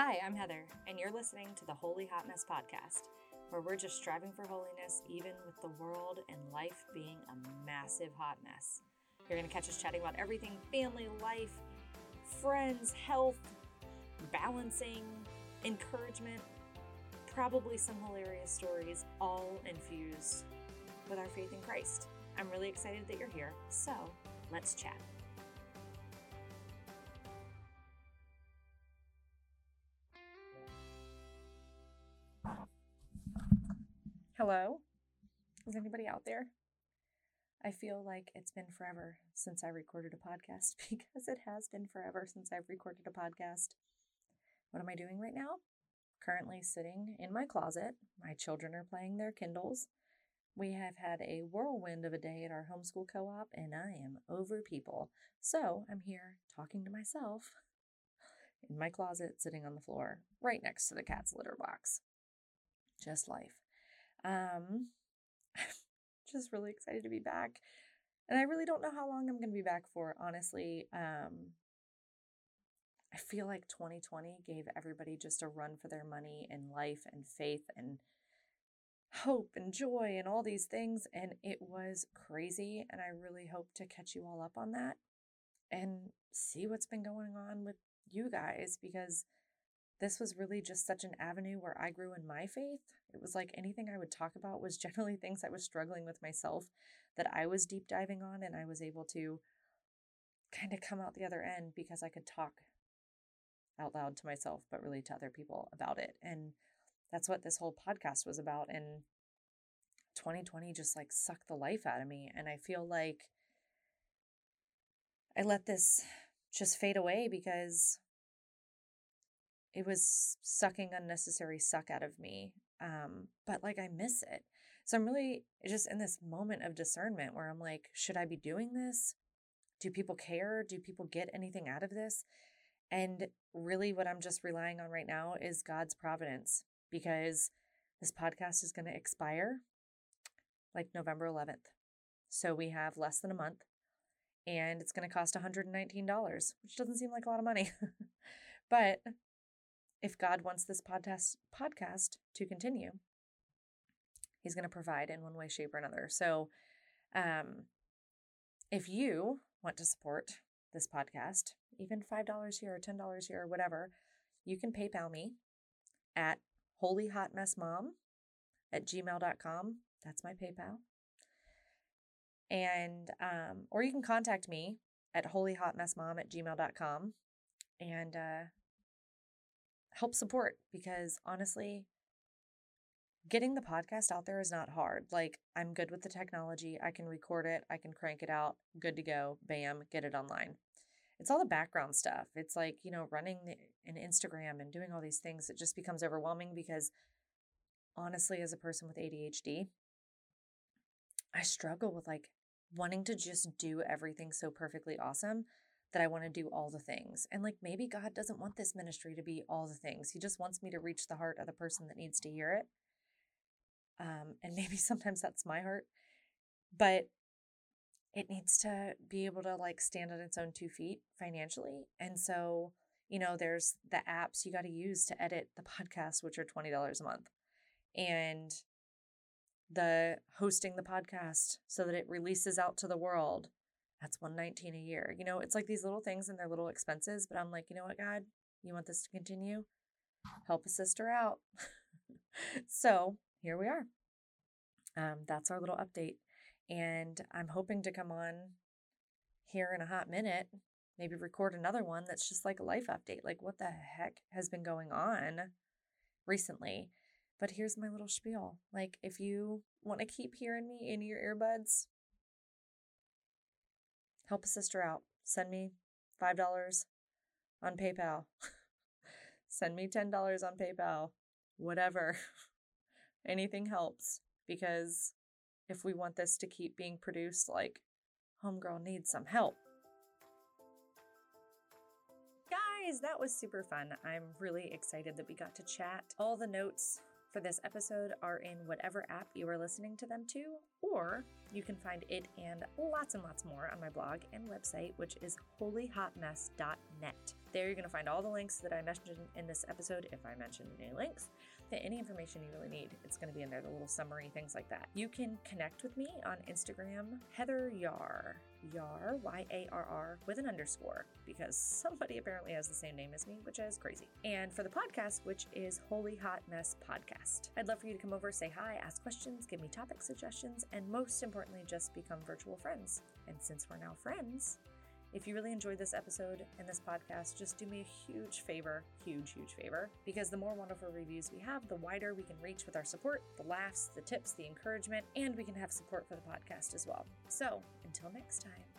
Hi, I'm Heather, and you're listening to the Holy Hot Mess podcast, where we're just striving for holiness, even with the world and life being a massive hot mess. You're going to catch us chatting about everything family, life, friends, health, balancing, encouragement, probably some hilarious stories, all infused with our faith in Christ. I'm really excited that you're here, so let's chat. Hello? Is anybody out there? I feel like it's been forever since I recorded a podcast because it has been forever since I've recorded a podcast. What am I doing right now? Currently sitting in my closet. My children are playing their Kindles. We have had a whirlwind of a day at our homeschool co op, and I am over people. So I'm here talking to myself in my closet, sitting on the floor, right next to the cat's litter box. Just life. Um, just really excited to be back. And I really don't know how long I'm going to be back for, honestly. Um, I feel like 2020 gave everybody just a run for their money in life and faith and hope and joy and all these things. And it was crazy. And I really hope to catch you all up on that and see what's been going on with you guys because this was really just such an avenue where I grew in my faith. It was like anything I would talk about was generally things I was struggling with myself that I was deep diving on, and I was able to kind of come out the other end because I could talk out loud to myself, but really to other people about it. And that's what this whole podcast was about. And 2020 just like sucked the life out of me. And I feel like I let this just fade away because it was sucking unnecessary suck out of me. Um, but like I miss it. So I'm really just in this moment of discernment where I'm like, should I be doing this? Do people care? Do people get anything out of this? And really, what I'm just relying on right now is God's providence because this podcast is going to expire like November 11th. So we have less than a month and it's going to cost $119, which doesn't seem like a lot of money. but if God wants this podcast podcast to continue, He's going to provide in one way, shape, or another. So, um, if you want to support this podcast, even $5 here or $10 here or whatever, you can PayPal me at holyhotmessmom at gmail.com. That's my PayPal. And, um, or you can contact me at holyhotmessmom at gmail.com. And, uh, help support because honestly, getting the podcast out there is not hard. Like, I'm good with the technology. I can record it, I can crank it out, good to go, bam, get it online. It's all the background stuff. It's like, you know, running an Instagram and doing all these things. It just becomes overwhelming because honestly, as a person with ADHD, I struggle with like wanting to just do everything so perfectly awesome that I want to do all the things. And like maybe God doesn't want this ministry to be all the things. He just wants me to reach the heart of the person that needs to hear it. Um, and maybe sometimes that's my heart, but it needs to be able to like stand on its own two feet financially. And so, you know, there's the apps you got to use to edit the podcast, which are $20 a month. And the hosting the podcast so that it releases out to the world that's 119 a year. You know, it's like these little things and they're little expenses, but I'm like, you know what, God, you want this to continue? Help a sister out. so here we are. Um, that's our little update. And I'm hoping to come on here in a hot minute, maybe record another one that's just like a life update. Like, what the heck has been going on recently? But here's my little spiel. Like, if you want to keep hearing me in your earbuds, help a sister out. Send me $5 on PayPal. Send me $10 on PayPal. Whatever. Anything helps because if we want this to keep being produced, like, Homegirl needs some help. Guys, that was super fun. I'm really excited that we got to chat. All the notes for this episode are in whatever app you are listening to them to, or you can find it and lots and lots more on my blog and website, which is holyhotmess.net. There you're going to find all the links that I mentioned in this episode, if I mentioned any links, any information you really need. It's going to be in there, the little summary, things like that. You can connect with me on Instagram, Heather Yarr. Yarr, Y A R R, with an underscore, because somebody apparently has the same name as me, which is crazy. And for the podcast, which is Holy Hot Mess Podcast. I'd love for you to come over, say hi, ask questions, give me topic suggestions, and most importantly, just become virtual friends. And since we're now friends, if you really enjoyed this episode and this podcast, just do me a huge favor, huge, huge favor, because the more wonderful reviews we have, the wider we can reach with our support, the laughs, the tips, the encouragement, and we can have support for the podcast as well. So until next time.